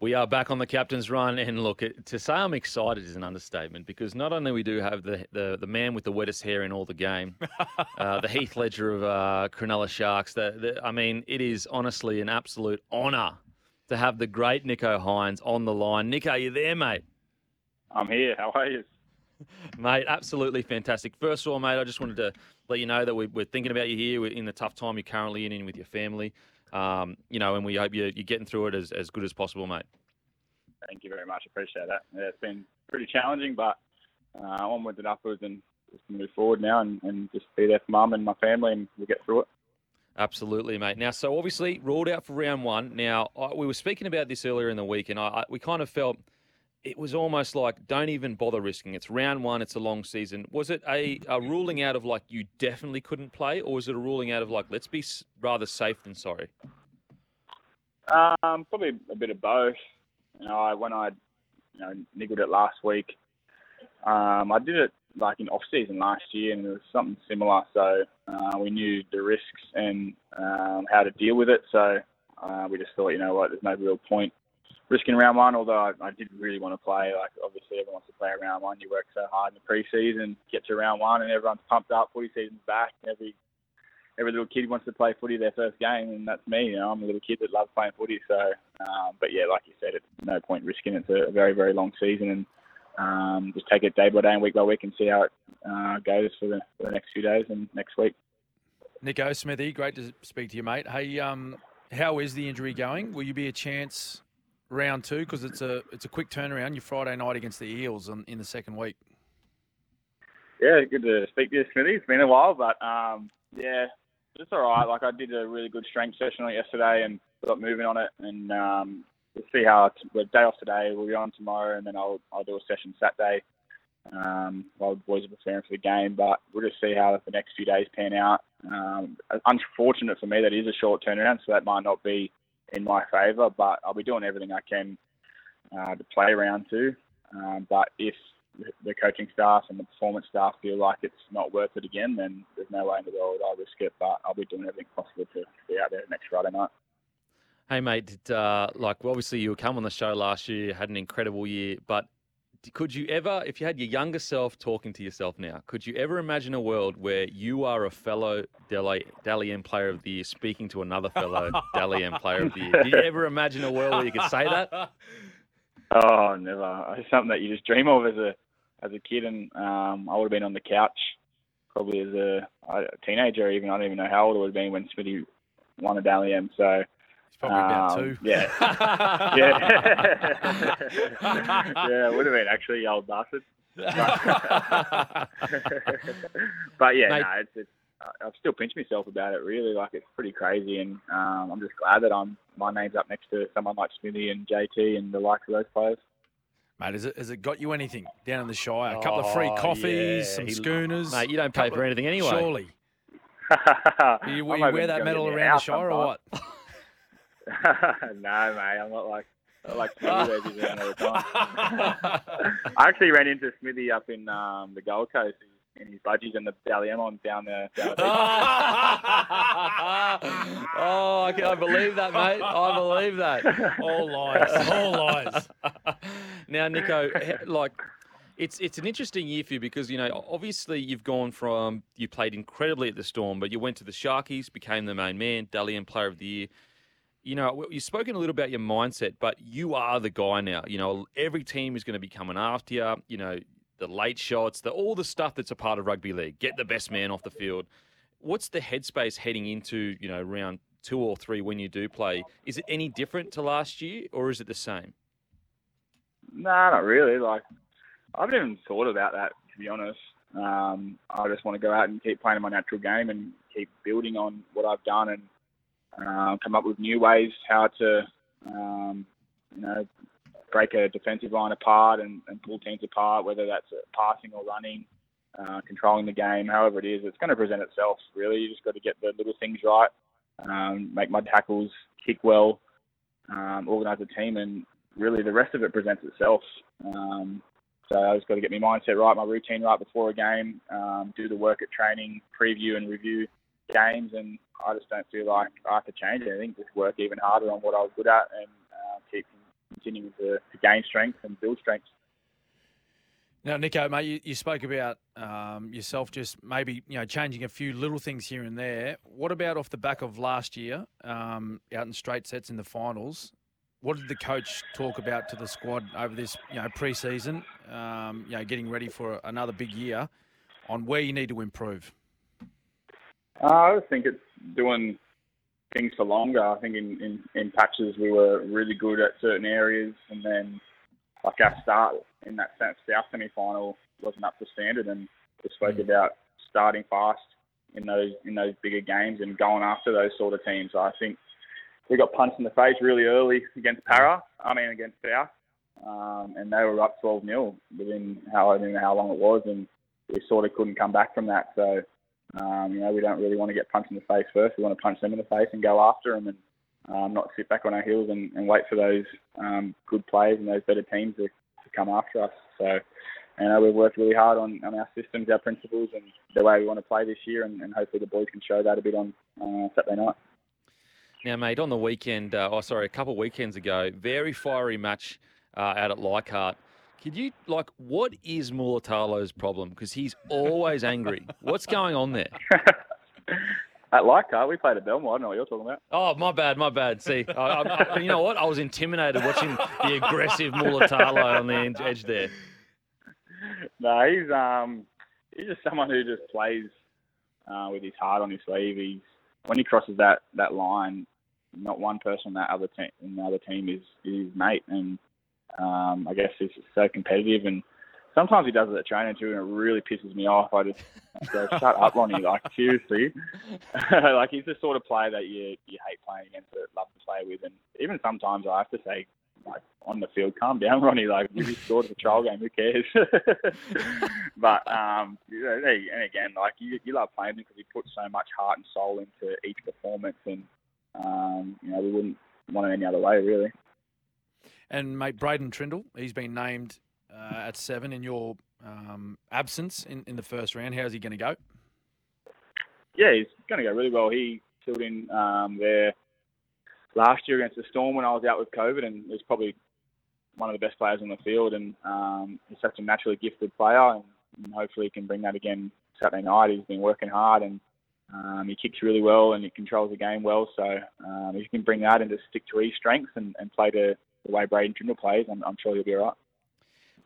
We are back on the captain's run, and look, to say I'm excited is an understatement because not only we do have the the, the man with the wettest hair in all the game, uh, the Heath Ledger of uh, Cronulla Sharks. The, the, I mean, it is honestly an absolute honour to have the great Nicho Hynes on the line. Nick, are you there, mate? I'm here. How are you? Mate, absolutely fantastic. First of all, mate, I just wanted to let you know that we're, thinking about you here in the tough time you're currently in, in with your family. Um, you know, and we hope you're, you're getting through it as, as good as possible, mate. Thank you very much. Appreciate that. Yeah, it's been pretty challenging, but uh, onwards and upwards, and just move forward now and, and just be there for mum and my family, and we'll get through it. Absolutely, mate. Now, so obviously ruled out for round one. Now, I, we were speaking about this earlier in the week, and I, I, we kind of felt it was almost like don't even bother risking. It's round one. It's a long season. Was it a, a ruling out of like you definitely couldn't play, or was it a ruling out of like let's be rather safe than sorry? Um, probably a bit of both. You know, I, when I you know niggled it last week, um, I did it like in off season last year, and it was something similar. So uh, we knew the risks and um, how to deal with it. So uh, we just thought, you know what, there's no real point risking round one. Although I, I did really want to play. Like obviously everyone wants to play round one. You work so hard in the pre-season, get to round one, and everyone's pumped up. Footy season's back. Every every little kid wants to play footy their first game, and that's me. You know, I'm a little kid that loves playing footy. So, um, but yeah, like you said, it's no point risking it. It's a very very long season, and um, just take it day by day and week by week and see how it uh, goes for the, for the next few days and next week. Nicho Smithy, great to speak to you, mate. Hey, um, how is the injury going? Will you be a chance round two because it's a it's a quick turnaround. Your Friday night against the Eels in, in the second week. Yeah, good to speak to you, Smithy. It's been a while, but um, yeah, it's all right. Like I did a really good strength session on it yesterday and got moving on it, and um, we'll see how we're day off today. We'll be on tomorrow, and then I'll I'll do a session Saturday um, while the boys are preparing for the game. But we'll just see how the next few days pan out. Um, unfortunate for me that is a short turnaround, so that might not be in my favour. But I'll be doing everything I can uh, to play round two. Um, but if the coaching staff and the performance staff feel like it's not worth it again, then there's no way in the world I'll risk it. But I'll be doing everything possible to be out there next Friday night. Hey mate, did, uh, like obviously you were come on the show last year, had an incredible year, but could you ever, if you had your younger self talking to yourself now, could you ever imagine a world where you are a fellow Dally M Player of the Year speaking to another fellow Dally M Player of the Year? Do you ever imagine a world where you could say that? Oh, never. It's something that you just dream of as a as a kid, and um, I would have been on the couch probably as a, a teenager. Even I don't even know how old I would have been when Smithy won a Dally M. So probably um, about two. Yeah. yeah. yeah, it would have been actually, old bastard. but yeah, Mate. no, it's, it's I've still pinched myself about it. Really, like it's pretty crazy, and um, I'm just glad that I'm my name's up next to someone like Smithy and JT and the likes of those players. Mate, has it, has it got you anything down in the Shire? A couple oh, of free coffees, yeah. some he, schooners. Mate, you don't pay for anything anyway. Surely. you, will you wear that medal around the Shire or what? no, mate, I'm not like I like Smithy around all the time. I actually ran into Smithy up in um, the Gold Coast in his budgies and the Dally M on down there. Down the oh, I can believe that, mate. I believe that. All lies. All lies. now, Nicho, like it's it's an interesting year for you because you know obviously you've gone from you played incredibly at the Storm, but you went to the Sharkies, became the main man, Dally M Player of the Year you know, you've spoken a little about your mindset, but you are the guy now. You know, every team is going to be coming after you. You know, the late shots, the all the stuff that's a part of rugby league. Get the best man off the field. What's the headspace heading into you know round two or three when you do play? Is it any different to last year, or is it the same? No, nah, not really. Like I haven't even thought about that to be honest. Um, I just want to go out and keep playing my natural game and keep building on what I've done and uh, come up with new ways how to, um, you know, break a defensive line apart and, and pull teams apart, whether that's passing or running, uh, controlling the game, however it is, it's going to present itself. Really, you just got to get the little things right, um, make mud tackles, kick well, um, organise a team, and really the rest of it presents itself. Um, so I just got to get my mindset right, my routine right before a game, um, do the work at training, preview and review games, and I just don't feel like I have to change anything. Just work even harder on what I was good at and uh, keep continuing to, to gain strength and build strength. Now, Nicho, mate, you, you spoke about um, yourself just maybe you know changing a few little things here and there. What about off the back of last year, um, out in straight sets in the finals? What did the coach talk about to the squad over this you know pre-season? Um, you know, getting ready for another big year, on where you need to improve. Uh, I think it's doing things for longer. I think in, in, in patches we were really good at certain areas, and then like our start in that sense, our semi-final wasn't up to standard, and we spoke mm. about starting fast in those in those bigger games and going after those sort of teams. I think we got punched in the face really early against Para. I mean against South, um, and they were up 12 0 within how I don't know how long it was, and we sort of couldn't come back from that. So um, you know we don't really want to get punched in the face first. We want to punch them in the face and go after them and um, not sit back on our heels and, and wait for those um, good players and those better teams to, to come after us. So, you know, we've worked really hard on, on our systems, our principles, and the way we want to play this year, and, and hopefully the boys can show that a bit on uh, Saturday night. Now, mate, on the weekend, uh, oh, sorry, a couple of weekends ago, very fiery match uh, out at Leichhardt. Could you, like, what is Mulitalo's problem? Because he's always angry. What's going on there? At Leichhardt, we played at Belmore. I don't know what you're talking about. Oh, my bad, my bad. See, I, I, you know what? I was intimidated watching the aggressive Mulitalo on the edge there. No, he's um, he's just someone who just plays uh, with his heart on his sleeve. He's when he crosses that, that line, not one person on that other team in the other team is, is his mate, and um, I guess he's so competitive and sometimes he does it at training too, and it really pisses me off. I just go, shut up, Lonnie. Like seriously, like he's the sort of player that you you hate playing against, but love to play with. And even sometimes I have to say, like on the field, calm down, Ronnie. Like you just scored a trial game. Who cares? but um, you know, and again, like you you love playing him because he puts so much heart and soul into each performance, and um, you know we wouldn't want it any other way, really. And mate, Braydon Trindall, he's been named uh, at seven in your um, absence in, in the first round. How's he going to go? Yeah, he's going to go really well. He filled in um, there last year against the Storm when I was out with COVID, and he's probably one of the best players on the field. And um, he's such a naturally gifted player, and, and hopefully he can bring that again Saturday night. He's been working hard and um, he kicks really well and he controls the game well. So um, if he can bring that and just stick to his strengths and, and play the, the way Braydon Trindall plays, I'm, I'm sure he'll be all right.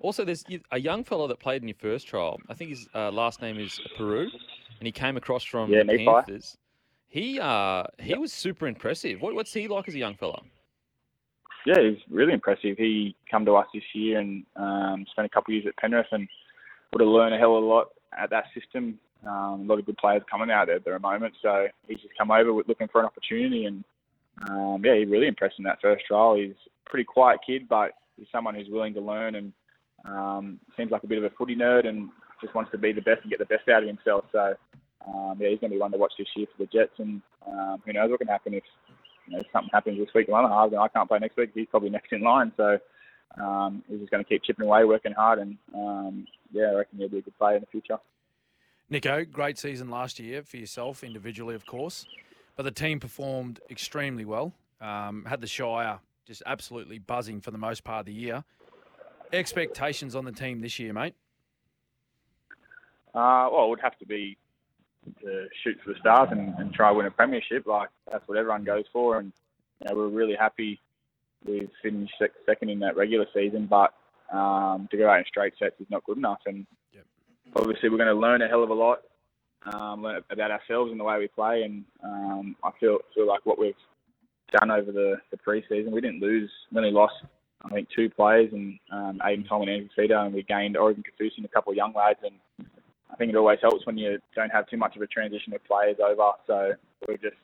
Also, there's a young fellow that played in your first trial. I think his uh, last name is Peru, and he came across from yeah, the Panthers. He uh, he yep. was super impressive. What, what's he like as a young fellow? Yeah, he's really impressive. He come to us this year and um, spent a couple of years at Penrith and would have learned a hell of a lot at that system. Um, a lot of good players coming out there at the moment, so he's just come over looking for an opportunity and um, yeah, he really impressed in that first trial. He's a pretty quiet kid, but he's someone who's willing to learn and um, seems like a bit of a footy nerd and just wants to be the best and get the best out of himself. So, um, yeah, he's going to be one to watch this year for the Jets. And um, who knows what can happen if, you know, something happens this week to one halves and I can't play next week. He's probably next in line. So um, he's just going to keep chipping away, working hard. And, um, yeah, I reckon he'll be a good player in the future. Nicho, great season last year for yourself individually, of course. But the team performed extremely well. Um, had the Shire just absolutely buzzing for the most part of the year expectations on the team this year, mate? Uh, well, it would have to be to shoot for the stars and, and try win a premiership. Like that's what everyone goes for, and you know, we're really happy we finished second in that regular season. But um, to go out in straight sets is not good enough, and yep. obviously we're going to learn a hell of a lot um, about ourselves and the way we play. And um, I feel feel like what we've done over the, the pre-season, we didn't lose, we only lost I think two players and um, Aiden Tom and Andrew Fifita, and we gained Oregon Kaufusi and a couple of young lads. And I think it always helps when you don't have too much of a transition of players over. So we've just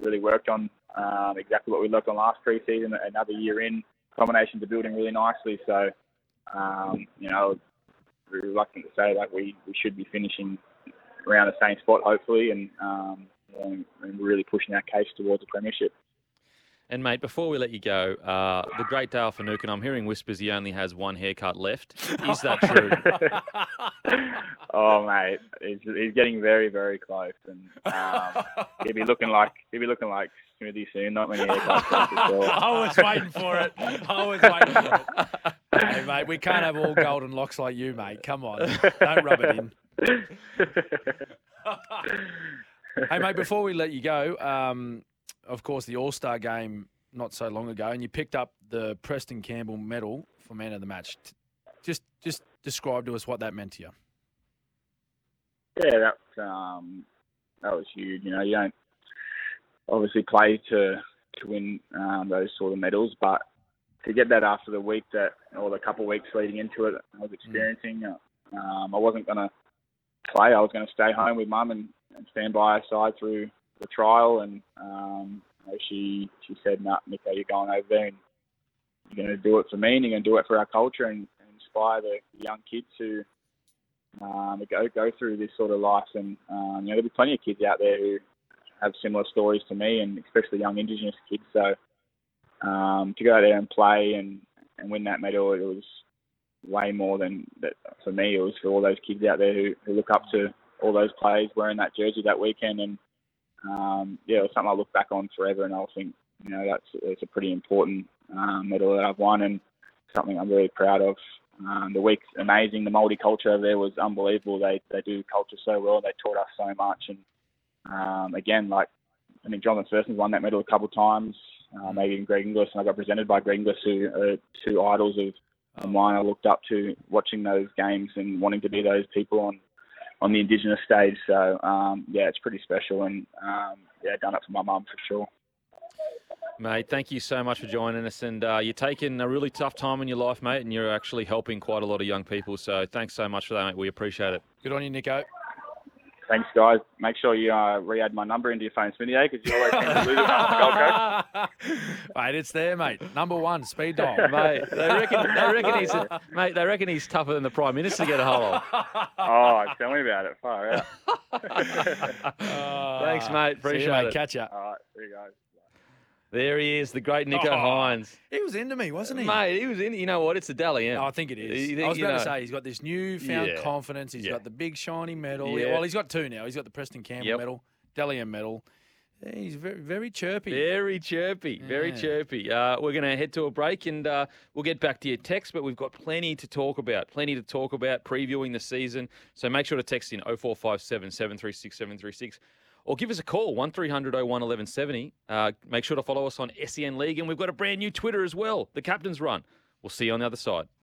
really worked on um, exactly what we worked on last pre-season. Another year in, combinations are building really nicely. So um, you know, reluctant to say like we, we should be finishing around the same spot hopefully, and, um, and really pushing our case towards a premiership. And mate, before we let you go, uh, the great Dale Finucane, I'm hearing whispers he only has one haircut left. Is that true? oh mate, he's, he's getting very very close, and um, he'll be looking like he'll be looking like Smithy soon. Not many haircuts left as. I was waiting for it. I was waiting for it. Mate, we can't have all golden locks like you, mate. Come on. Don't rub it in. Hey, mate, before we let you go, um, of course, the All Star game not so long ago, and you picked up the Preston Campbell medal for man of the match. Just, just describe to us what that meant to you. Yeah, that um, that was huge. You know, you don't obviously play to to win um, those sort of medals, but to get that after the week that or the couple of weeks leading into it, I was experiencing. Um, I wasn't going to play. I was going to stay home with mum and, and stand by her side through the trial. And um, she she said, "No, Nicho, you're going over there and you're going to do it for me, and you're going to do it for our culture and, and inspire the young kids who." Um, go go through this sort of life, and um, you know there'll be plenty of kids out there who have similar stories to me, and especially young Indigenous kids. So um, to go out there and play and, and win that medal, it was way more than that for me. It was for all those kids out there who, who look up to all those players wearing that jersey that weekend, and um, yeah, it was something I look back on forever, and I'll think you know that's it's a pretty important um, medal that I've won, and something I'm really proud of. Um, the week's amazing. The multiculture over there was unbelievable. They they do culture so well. They taught us so much, and um, again, like I mean, John McPherson's won that medal a couple of times. Uh, maybe even Greg Inglis, and I got presented by Greg Inglis, who are two idols of, of mine. I looked up to watching those games and wanting to be those people on on the Indigenous stage. So um, yeah, it's pretty special, and um, yeah, done it for my mum for sure. Mate, thank you so much for joining us. And uh, you're taking a really tough time in your life, mate, and you're actually helping quite a lot of young people. So thanks so much for that, mate. We appreciate it. Good on you, Nicho. Thanks, guys. Make sure you uh, re-add my number into your phone, Smithy, because you always seem to lose it on the Gold Coast. mate, it's there, mate. Number one, speed dial. mate, they reckon, they reckon he's mate. They reckon he's tougher than the prime minister to get a hold of. Oh, tell me about it. Far out. Thanks, mate. See you, Appreciate mate. it. Catch ya. All right, there you go. There he is, the great Nicho Oh, Hynes. He was into me, wasn't he? Mate, he was in. You know what? It's the Dally M. No, I think it is. You think- I was you about know- to say he's got this newfound Yeah. confidence. He's Yeah. got the big shiny medal. Yeah. Well, he's got two now. He's got the Preston Campbell Yep. medal, Dally M medal. Yeah, He's very, very chirpy. Very chirpy, very Yeah. chirpy. Uh, we're going to head to a break and uh, we'll get back to your text, but we've got plenty to talk about. Plenty to talk about previewing the season. So make sure to text in 0457 736 736 or give us a call 1300 01 1170. Uh, make sure to follow us on SEN League and we've got a brand new Twitter as well, the Captain's Run. We'll see you on the other side.